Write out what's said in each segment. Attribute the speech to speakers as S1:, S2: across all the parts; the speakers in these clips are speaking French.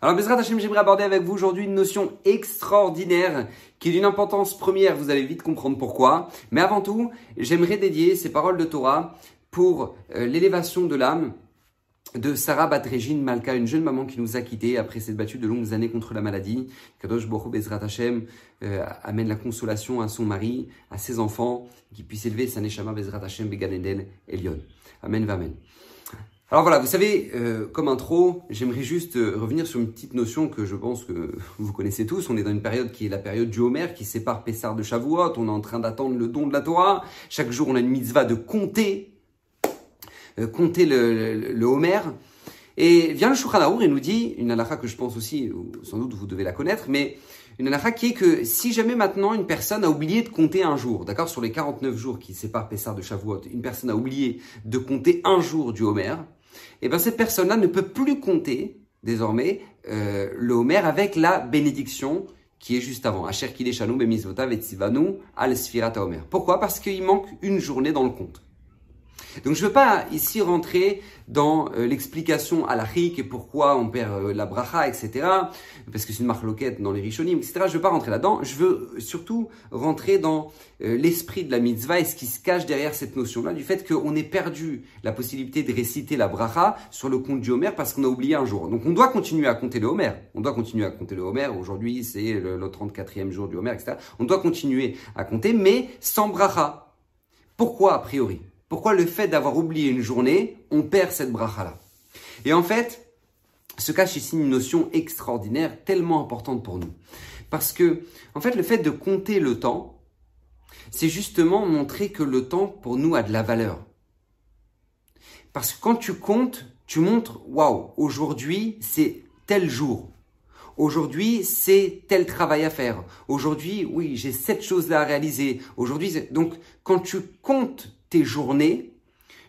S1: Alors, Bezrat Hashem, j'aimerais aborder avec vous aujourd'hui une notion extraordinaire qui est d'une importance première, vous allez vite comprendre pourquoi. Mais avant tout, j'aimerais dédier ces paroles de Torah pour euh, l'élévation de l'âme de Sarah Batrégine Malka, une jeune maman qui nous a quittés après s'être battue de longues années contre la maladie. Kadosh Borou Bezrat Hashem euh, amène la consolation à son mari, à ses enfants, qui puisse élever sa Neshama Bezrat Hashem Beganedel Elion. Amen, Vamen. Alors voilà, vous savez, euh, comme intro, j'aimerais juste euh, revenir sur une petite notion que je pense que vous connaissez tous. On est dans une période qui est la période du Homer, qui sépare Pessar de Shavuot. On est en train d'attendre le don de la Torah. Chaque jour, on a une mitzvah de compter, euh, compter le, le, Homer. Et vient le Shulchan et nous dit, une halakha que je pense aussi, sans doute vous devez la connaître, mais une halakha qui est que si jamais maintenant une personne a oublié de compter un jour, d'accord, sur les 49 jours qui séparent Pessar de Shavuot, une personne a oublié de compter un jour du Homer, et eh bien cette personne-là ne peut plus compter désormais euh, le Homer avec la bénédiction qui est juste avant. Asher Al Sfirata Homer. Pourquoi? Parce qu'il manque une journée dans le compte. Donc je ne veux pas ici rentrer dans euh, l'explication à la et pourquoi on perd euh, la bracha, etc. Parce que c'est une marque loquette dans les rishonim, etc. Je ne veux pas rentrer là-dedans. Je veux surtout rentrer dans euh, l'esprit de la mitzvah et ce qui se cache derrière cette notion-là, du fait qu'on ait perdu la possibilité de réciter la bracha sur le compte du Homer parce qu'on a oublié un jour. Donc on doit continuer à compter le Homer. On doit continuer à compter le Homer. Aujourd'hui, c'est le, le 34e jour du Homer, etc. On doit continuer à compter, mais sans bracha. Pourquoi a priori? Pourquoi le fait d'avoir oublié une journée, on perd cette bracha-là? Et en fait, se cache ici une notion extraordinaire, tellement importante pour nous. Parce que, en fait, le fait de compter le temps, c'est justement montrer que le temps, pour nous, a de la valeur. Parce que quand tu comptes, tu montres, waouh, aujourd'hui, c'est tel jour. Aujourd'hui, c'est tel travail à faire. Aujourd'hui, oui, j'ai cette chose-là à réaliser. Aujourd'hui, donc, quand tu comptes tes journées,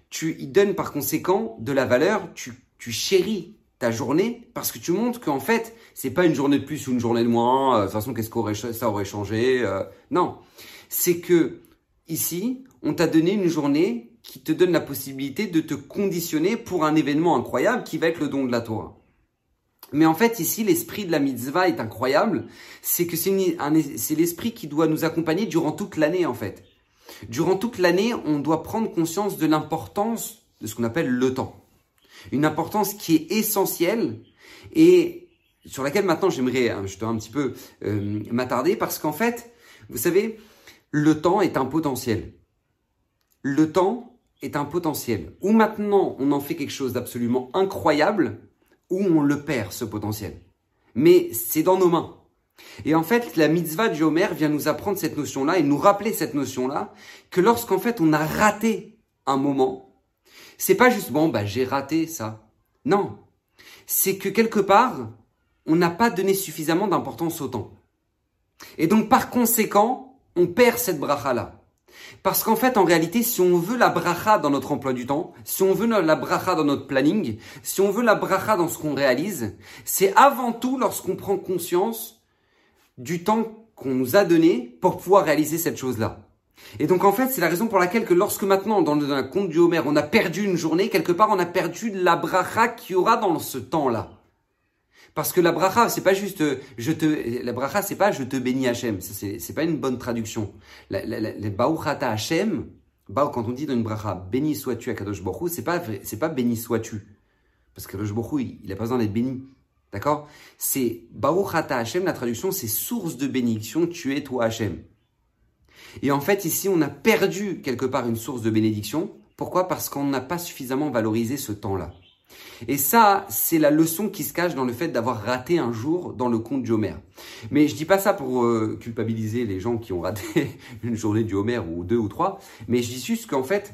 S1: tu y donnes par conséquent de la valeur, tu, tu chéris ta journée parce que tu montres qu'en fait, c'est pas une journée de plus ou une journée de moins, euh, de toute façon, qu'est-ce que ça aurait changé euh, Non, c'est que ici, on t'a donné une journée qui te donne la possibilité de te conditionner pour un événement incroyable qui va être le don de la Torah. Mais en fait, ici, l'esprit de la mitzvah est incroyable. C'est que c'est l'esprit qui doit nous accompagner durant toute l'année, en fait. Durant toute l'année, on doit prendre conscience de l'importance de ce qu'on appelle le temps. Une importance qui est essentielle et sur laquelle maintenant j'aimerais hein, un petit peu euh, m'attarder parce qu'en fait, vous savez, le temps est un potentiel. Le temps est un potentiel. Ou maintenant on en fait quelque chose d'absolument incroyable, ou on le perd ce potentiel. Mais c'est dans nos mains. Et en fait, la mitzvah du Homer vient nous apprendre cette notion-là et nous rappeler cette notion-là, que lorsqu'en fait on a raté un moment, c'est pas juste bon, bah j'ai raté ça. Non. C'est que quelque part, on n'a pas donné suffisamment d'importance au temps. Et donc par conséquent, on perd cette bracha-là. Parce qu'en fait, en réalité, si on veut la bracha dans notre emploi du temps, si on veut la bracha dans notre planning, si on veut la bracha dans ce qu'on réalise, c'est avant tout lorsqu'on prend conscience du temps qu'on nous a donné pour pouvoir réaliser cette chose-là. Et donc en fait, c'est la raison pour laquelle que lorsque maintenant, dans le, compte du Homer, on a perdu une journée, quelque part, on a perdu la bracha qu'il y aura dans ce temps-là. Parce que la bracha, c'est pas juste je te la bracha, c'est pas je te bénis Hachem, c'est c'est pas une bonne traduction. La, la, la, Hachem, quand on dit dans une bracha béni sois-tu à Kadosh Baruch c'est pas c'est pas béni sois-tu. Parce que Kadosh Baruch il, il a pas besoin d'être béni. D'accord? C'est Baruch Ata Hashem, la traduction, c'est source de bénédiction, tu es toi Hashem. Et en fait, ici, on a perdu quelque part une source de bénédiction. Pourquoi? Parce qu'on n'a pas suffisamment valorisé ce temps-là. Et ça, c'est la leçon qui se cache dans le fait d'avoir raté un jour dans le compte du Homer. Mais je dis pas ça pour euh, culpabiliser les gens qui ont raté une journée du Homer ou deux ou trois, mais je dis juste qu'en fait,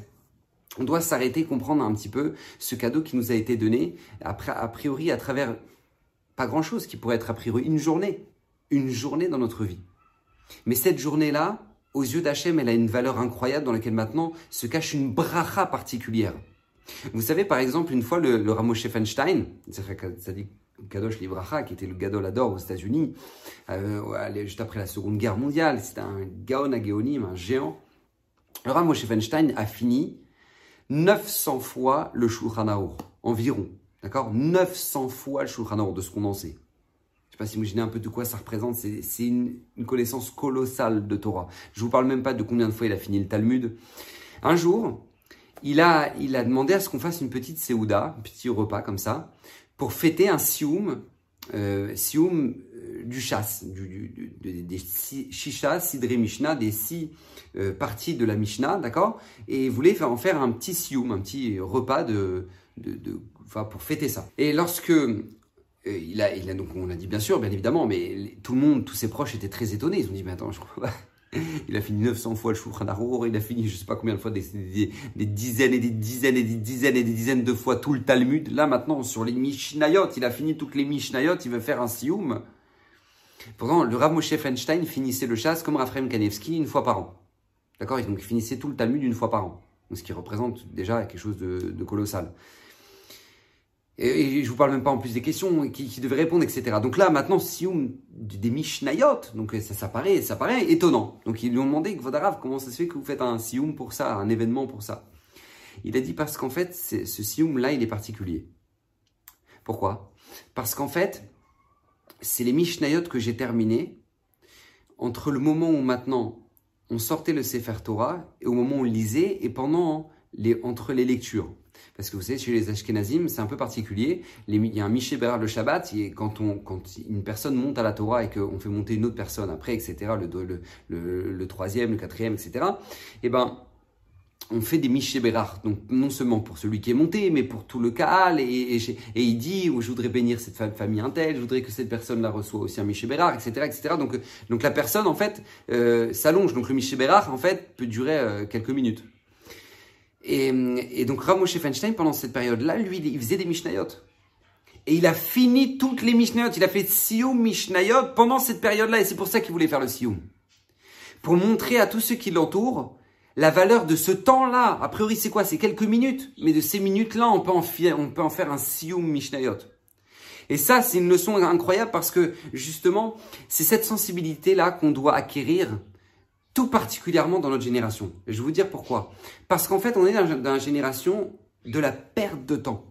S1: on doit s'arrêter, comprendre un petit peu ce cadeau qui nous a été donné, a priori à travers pas grand-chose qui pourrait être a priori une journée. Une journée dans notre vie. Mais cette journée-là, aux yeux d'Hachem, elle a une valeur incroyable dans laquelle maintenant se cache une bracha particulière. Vous savez, par exemple, une fois, le, le Ramosh Feinstein, dit Kadosh Livracha, qui était le Gadol Ador aux États-Unis, euh, juste après la Seconde Guerre mondiale, c'était un Gaon Agéonim, un géant. Le Ramosh Feinstein a fini 900 fois le Shulchan environ. D'accord? 900 fois le Shulchan de ce qu'on en sait. Je ne sais pas si vous imaginez un peu de quoi ça représente. C'est une, connaissance colossale de Torah. Je vous parle même pas de combien de fois il a fini le Talmud. Un jour, il a, il a demandé à ce qu'on fasse une petite Seouda, un petit repas comme ça, pour fêter un Sioum, euh, Sioum euh, du chasse, des Sidre Mishnah, des six euh, parties de la Mishnah, d'accord? Et il voulait en faire un petit Sioum, un petit repas de, pour fêter ça. Et lorsque euh, il a, il a, donc on a dit bien sûr, bien évidemment, mais tout le monde, tous ses proches étaient très étonnés. Ils ont dit, mais attends, je crois pas. Il a fini 900 fois le Shulchan Arour, il a fini je sais pas combien de fois des, dizaines et des dizaines et des dizaines et des dizaines de fois tout le Talmud. Là maintenant sur les Mishnayot, il a fini toutes les Mishnayot, il veut faire un Sioum. Pourtant le Rav Moshe Feinstein finissait le chasse comme Raphaël Kanevski une fois par an. D'accord? Donc il finissait tout le Talmud une fois par an. Ce qui représente déjà quelque chose de colossal. Et, je vous parle même pas en plus des questions qui, qui devaient répondre, etc. Donc là, maintenant, Sioum des Mishnayot, donc ça, ça, paraît, ça paraît étonnant. Donc ils lui ont demandé, Vodarav, comment ça se fait que vous faites un Sioum pour ça, un événement pour ça? Il a dit parce qu'en fait, ce Sioum-là, il est particulier. Pourquoi? Parce qu'en fait, c'est les Mishnayot que j'ai terminé entre le moment où maintenant on sortait le Sefer Torah et au moment où on lisait et pendant les, entre les lectures. Parce que vous savez, chez les Ashkenazim, c'est un peu particulier. il y a un Miché le Shabbat, quand, une personne monte à la Torah et qu'on fait monter une autre personne après, etc., le, troisième, le quatrième, etc., eh ben, on fait des Miché Donc, non seulement pour celui qui est monté, mais pour tout le Kaal. Et, il dit, oh, je voudrais bénir cette famille intègre, je voudrais que cette personne-là reçoit aussi un Miché etc., etc. Donc, la personne, en fait, euh, s'allonge. Donc, le Miché en fait, peut durer euh, quelques minutes. Et, donc Ramoshe Feinstein, pendant cette période-là, lui, il faisait des Mishnayot. Et il a fini toutes les Mishnayot. Il a fait Sioum Mishnayot pendant cette période-là. Et c'est pour ça qu'il voulait faire le Sioum. Pour montrer à tous ceux qui l'entourent la valeur de ce temps-là. A priori, c'est quoi? C'est quelques minutes. Mais de ces minutes-là, on, peut en on peut en faire un Sioum Mishnayot. Et ça, c'est une leçon incroyable parce que, justement, c'est cette sensibilité-là qu'on doit acquérir tout particulièrement dans notre génération. Et je vais vous dire pourquoi. Parce qu'en fait, on est dans la génération de la perte de temps.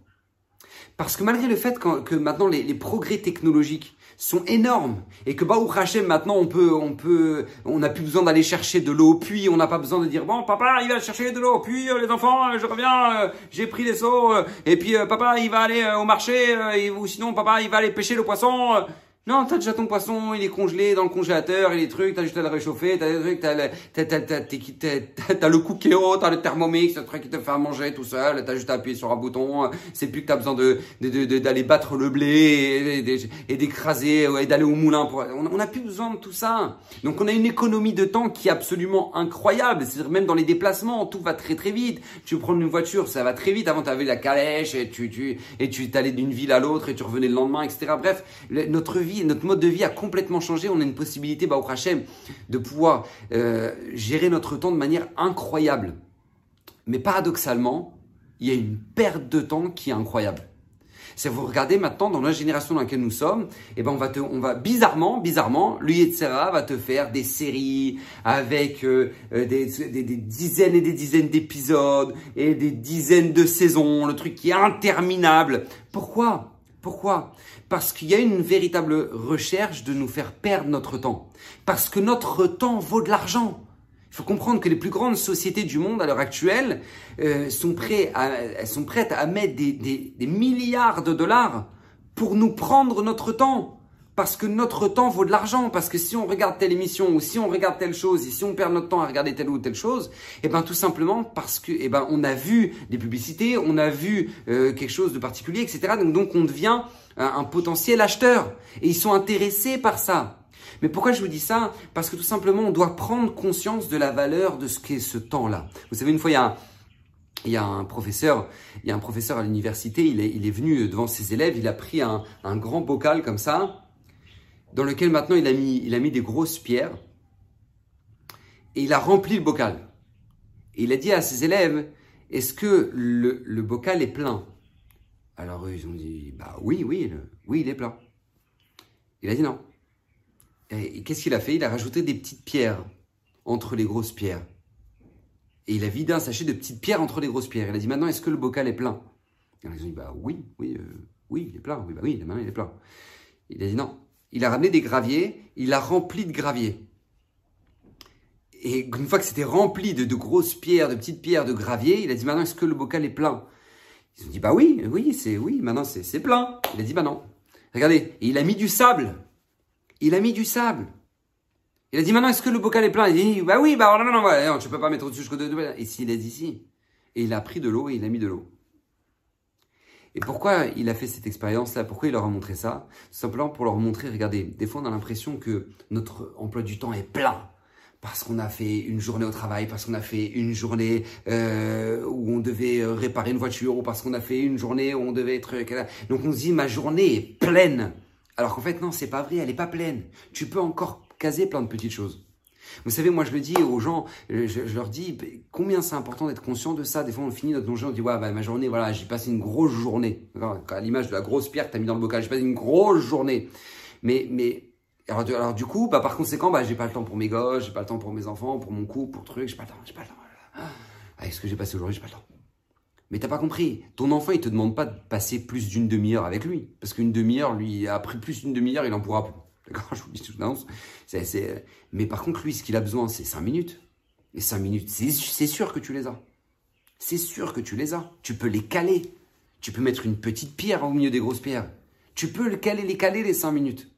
S1: Parce que malgré le fait que, maintenant les, progrès technologiques sont énormes et que bah Hashem maintenant on peut on peut on n'a plus besoin d'aller chercher de l'eau au puits, on n'a pas besoin de dire bon papa il va chercher de l'eau au puits les enfants euh, je reviens euh, j'ai pris les seaux euh, et puis papa il va aller au marché ou sinon papa il va aller pêcher le poisson non, t'as déjà ton poisson, il est congelé dans le congélateur, et les trucs, t'as juste à le réchauffer, t'as des trucs, t'as le, t'as, le cookéo, t'as le thermomix, le truc qui te fait manger tout seul, t'as juste à appuyer sur un bouton, c'est plus que t'as besoin de, d'aller battre le blé, et, d'écraser, et d'aller au moulin pour, on n'a plus besoin de tout ça. Donc on a une économie de temps qui est absolument incroyable, c'est-à-dire même dans les déplacements, tout va très très vite. Tu prends une voiture, ça va très vite, avant t'avais la calèche, et tu, tu, et tu t'allais d'une ville à l'autre, et tu revenais le lendemain, etc. Bref, notre vie notre mode de vie a complètement changé. On a une possibilité, bah, au Hachem, de pouvoir euh, gérer notre temps de manière incroyable. Mais paradoxalement, il y a une perte de temps qui est incroyable. Si vous regardez maintenant dans la génération dans laquelle nous sommes, et eh ben on va te, on va bizarrement, bizarrement, etc. va te faire des séries avec euh, euh, des, des, dizaines et des dizaines d'épisodes et des dizaines de saisons, le truc qui est interminable. Pourquoi? Pourquoi? Parce qu'il y a une véritable recherche de nous faire perdre notre temps. Parce que notre temps vaut de l'argent. Il faut comprendre que les plus grandes sociétés du monde à l'heure actuelle euh, sont, prêtes à, mettre des milliards de dollars pour nous prendre notre temps parce que notre temps vaut de l'argent, parce que si on regarde telle émission ou si on regarde telle chose et si on perd notre temps à regarder telle ou telle chose, eh ben tout simplement parce que eh ben on a vu des publicités, on a vu euh, quelque chose de particulier, etc. Donc, donc on devient un, potentiel acheteur. Et ils sont intéressés par ça. Mais pourquoi je vous dis ça? Parce que tout simplement, on doit prendre conscience de la valeur de ce qu'est ce temps-là. Vous savez, une fois, il y a un, il y a un professeur, il y a un professeur à l'université, il est, il est venu devant ses élèves, il a pris un, un, grand bocal comme ça, dans lequel maintenant il a, mis, des grosses pierres, et il a rempli le bocal. Et il a dit à ses élèves, est-ce que le, bocal est plein? Alors ils ont dit, bah oui, oui, oui, il est plein. Il a dit non. Et, qu'est-ce qu'il a fait? Il a rajouté des petites pierres entre les grosses pierres. Et il a vidé un sachet de petites pierres entre les grosses pierres. Il a dit, maintenant, est-ce que le bocal est plein? Ils ont dit, bah oui, oui, euh, oui, il est plein. Oui, bah oui, il est plein. Il a dit non. Il a ramené des graviers, il a rempli de graviers. Et une fois que c'était rempli de, grosses pierres, de petites pierres, de graviers, il a dit maintenant est-ce que le bocal est plein? Ils ont dit bah oui, oui, c'est oui, maintenant c'est plein. Il a dit bah non. Regardez, il a mis du sable. Il a mis du sable. Il a dit maintenant est-ce que le bocal est plein? Il a dit bah oui, bah non, non, non, non tu peux pas mettre au-dessus jusqu'au deux. Et s'il a dit. Et il a pris de l'eau et il a mis de l'eau. Et pourquoi il a fait cette expérience-là? Pourquoi il leur a montré ça? Tout simplement pour leur montrer, regardez, des fois on a l'impression que notre emploi du temps est plein. Parce qu'on a fait une journée au travail, parce qu'on a fait une journée euh, où on devait euh, réparer une voiture, ou parce qu'on a fait une journée où on devait être... Donc on se dit, ma journée est pleine. Alors qu'en fait, non, c'est pas vrai, elle est pas pleine. Tu peux encore caser plein de petites choses. Vous savez, moi je le dis aux gens, je, leur dis combien c'est important d'être conscient de ça. Des fois on finit notre journée, on dit ouais, bah, ma journée, voilà, j'ai passé une grosse journée. À l'image de la grosse pierre que tu as mis dans le bocal, j'ai passé une grosse journée. Mais, mais alors, du coup, bah, par conséquent, bah, j'ai pas le temps pour mes gosses, j'ai pas le temps pour mes enfants, pour mon couple, pour truc, j'ai pas le temps, j'ai pas le temps. Avec ce que j'ai passé aujourd'hui, j'ai pas le temps. Mais t'as pas compris. Ton enfant, il te demande pas de passer plus d'une demi-heure avec lui. Parce qu'une demi-heure, lui, après plus d'une demi-heure, il en pourra plus. D'accord Je vous dis tout annonce. Mais par contre, lui, ce qu'il a besoin, c'est 5 minutes. Et 5 minutes, c'est sûr que tu les as. C'est sûr que tu les as. Tu peux les caler. Tu peux mettre une petite pierre au milieu des grosses pierres. Tu peux le caler, les caler les 5 minutes.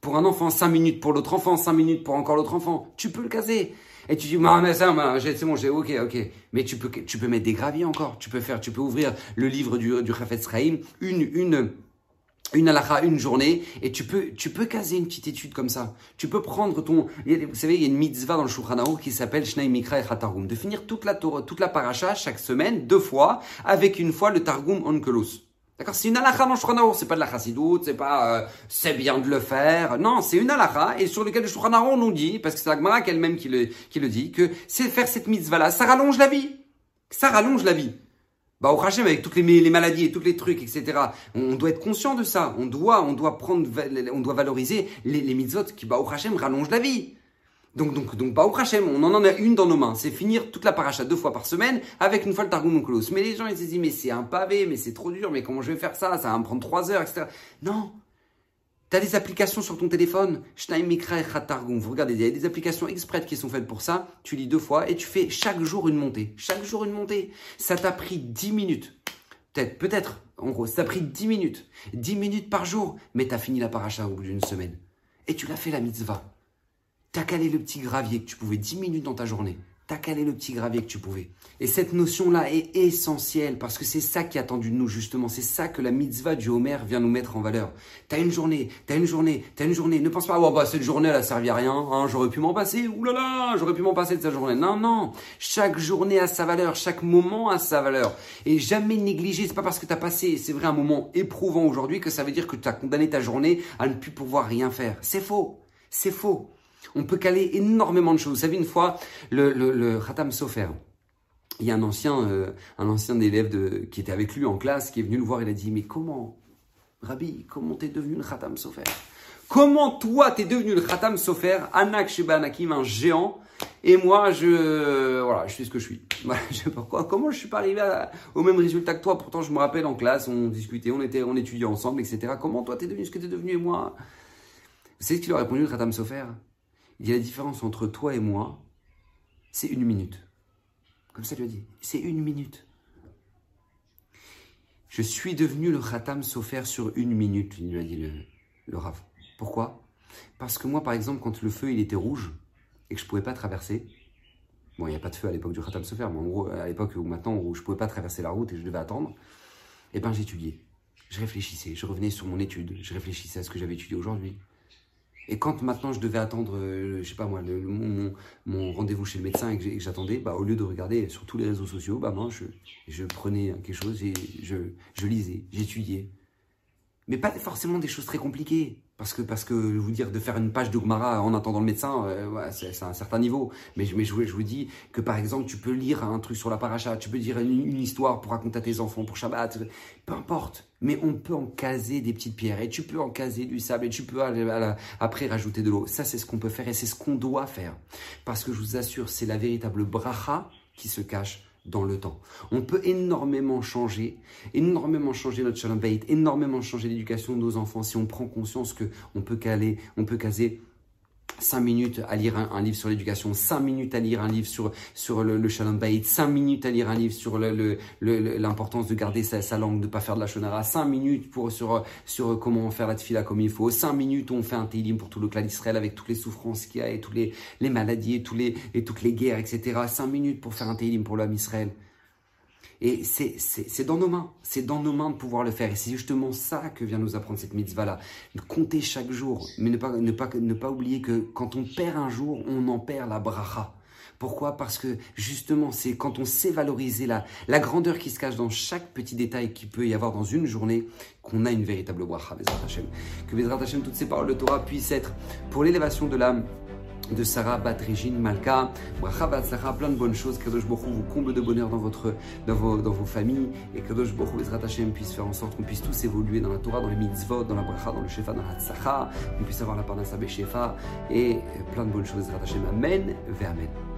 S1: Pour un enfant, 5 minutes. Pour l'autre enfant, 5 minutes. Pour encore l'autre enfant. Tu peux le caser. Et tu dis, mais ça, c'est bon, j'ai, ok, ok. Mais tu peux, tu peux mettre des graviers encore. Tu peux faire, tu peux ouvrir le livre du, du Chafetz une, une, une halakha, une journée, et tu peux, tu peux caser une petite étude comme ça. Tu peux prendre ton, vous savez, il y a une mitzvah dans le Shulchan qui s'appelle Shnai Mikra et Targum, de finir toute la toute la paracha chaque semaine, deux fois, avec une fois le Targum Onkelos. D'accord? C'est une halakha dans le Shulchan c'est pas de la chassidoute, c'est pas, euh, c'est bien de le faire. Non, c'est une halakha, et sur lequel le Shulchan nous dit, parce que c'est la elle-même qui le, qui le dit, que c'est faire cette mitzvah-là, ça rallonge la vie. Ça rallonge la vie. Bah, au Hachem, avec toutes les, maladies et tous les trucs, etc. On, doit être conscient de ça. On doit, on doit prendre, on doit valoriser les, les mitzvot qui, bah, au Hachem, rallongent la vie. Donc, donc, donc, bah, au Hachem, on en a une dans nos mains. C'est finir toute la paracha deux fois par semaine avec une fois le Targum. Mais les gens, ils se disent, mais c'est un pavé, mais c'est trop dur, mais comment je vais faire ça? Ça va me prendre trois heures, etc. Non. Tu as des applications sur ton téléphone? Vous regardez, il y a des applications exprès qui sont faites pour ça. Tu lis deux fois et tu fais chaque jour une montée. Chaque jour une montée. Ça t'a pris 10 minutes. Peut-être, peut-être, en gros, ça t'a pris 10 minutes. 10 minutes par jour, mais tu as fini la paracha au bout d'une semaine. Et tu l'as fait la mitzvah. Tu as calé le petit gravier que tu pouvais 10 minutes dans ta journée t'as calé le petit gravier que tu pouvais. Et cette notion-là est essentielle parce que c'est ça qui est attendu de nous justement. C'est ça que la mitzvah du Homer vient nous mettre en valeur. T'as une journée, t'as une journée, t'as une journée. Ne pense pas, oh bah cette journée elle a servi à rien, hein, j'aurais pu m'en passer, oulala, j'aurais pu m'en passer de cette journée. Non, non. Chaque journée a sa valeur, chaque moment a sa valeur. Et jamais négliger, c'est pas parce que t'as passé, c'est vrai, un moment éprouvant aujourd'hui que ça veut dire que tu as condamné ta journée à ne plus pouvoir rien faire. C'est faux. C'est faux. On peut caler énormément de choses. Vous savez, une fois, le, le, Khatam Sofer, il y a un ancien, euh, un ancien élève qui était avec lui en classe, qui est venu le voir, il a dit, mais comment, Rabbi, comment t'es devenu le Khatam Sofer? Comment toi t'es devenu le Khatam Sofer, Anak Sheba Anakim, un géant, et moi je, voilà, je suis ce que je suis. je sais pas quoi, comment je suis pas arrivé au même résultat que toi? Pourtant je me rappelle en classe, on discutait, on était, on étudiait ensemble, etc. Comment toi t'es devenu ce que t'es devenu et moi? Savez ce qu'il a répondu le Khatam Sofer? Il y a la différence entre toi et moi, c'est une minute. Comme ça lui a dit, c'est une minute. Je suis devenu le Khatam Sofer sur une minute, il lui a dit le, le. Pourquoi? Parce que moi, par exemple, quand le feu il était rouge et que je ne pouvais pas traverser, bon, il n'y a pas de feu à l'époque du Khatam Sofer, mais en gros, à l'époque où maintenant où je ne pouvais pas traverser la route et je devais attendre, eh ben j'étudiais. Je réfléchissais, je revenais sur mon étude, je réfléchissais à ce que j'avais étudié aujourd'hui. Et quand maintenant je devais attendre, euh, je sais pas moi, mon, rendez-vous chez le médecin et que j'attendais, bah, au lieu de regarder sur tous les réseaux sociaux, bah, je, prenais quelque chose et je lisais, j'étudiais. Mais pas forcément des choses très compliquées. Parce que, parce que vous dire de faire une page de en attendant le médecin, euh, c'est un certain niveau. Mais, mais je, je, vous dis que par exemple, tu peux lire un truc sur la paracha, tu peux dire une, histoire pour raconter à tes enfants pour Shabbat, peu importe. Mais on peut en caser des petites pierres et tu peux en caser du sable et tu peux après rajouter de l'eau. Ça, c'est ce qu'on peut faire et c'est ce qu'on doit faire. Parce que je vous assure, c'est la véritable bracha qui se cache dans le temps. On peut énormément changer, énormément changer notre shalom bait, énormément changer l'éducation de nos enfants si on prend conscience que on peut caler, on peut caser 5 minutes à lire un, livre sur l'éducation, 5 minutes à lire un livre sur, sur le, le shalom bayit, 5 minutes à lire un livre sur l'importance de garder sa, langue, de pas faire de la shonara, 5 minutes pour, sur, sur comment faire la tfila comme il faut, 5 minutes où on fait un télim pour tout le clan d'Israël avec toutes les souffrances qu'il y a et toutes les, les maladies et, tous les, et toutes les guerres, etc. 5 minutes pour faire un télim pour l'homme Israël. Et c'est dans nos mains, c'est dans nos mains de pouvoir le faire. Et c'est justement ça que vient nous apprendre cette mitzvah-là. Compter chaque jour, mais ne pas, ne, pas, ne pas oublier que quand on perd un jour, on en perd la bracha. Pourquoi? Parce que justement, c'est quand on sait valoriser la, la grandeur qui se cache dans chaque petit détail qu'il peut y avoir dans une journée qu'on a une véritable bracha, Bezrat Hashem. Que Bezrat Hashem, toutes ces paroles de Torah puissent être pour l'élévation de l'âme de Sarah Batrigine Malka. Plein de bonnes choses. Kadosh Baruch vous comble de bonheur dans, votre, dans, vos, dans vos familles. Et Kadosh Baruch Bezrat Hashem puisse faire en sorte qu'on puisse tous évoluer dans la Torah, dans les mitzvot, dans la bracha, dans le shefa, dans la tzachah. Qu'on puisse avoir la parnassa Shefa et plein de bonnes choses. Bezrat Hashem. Amen. Amen.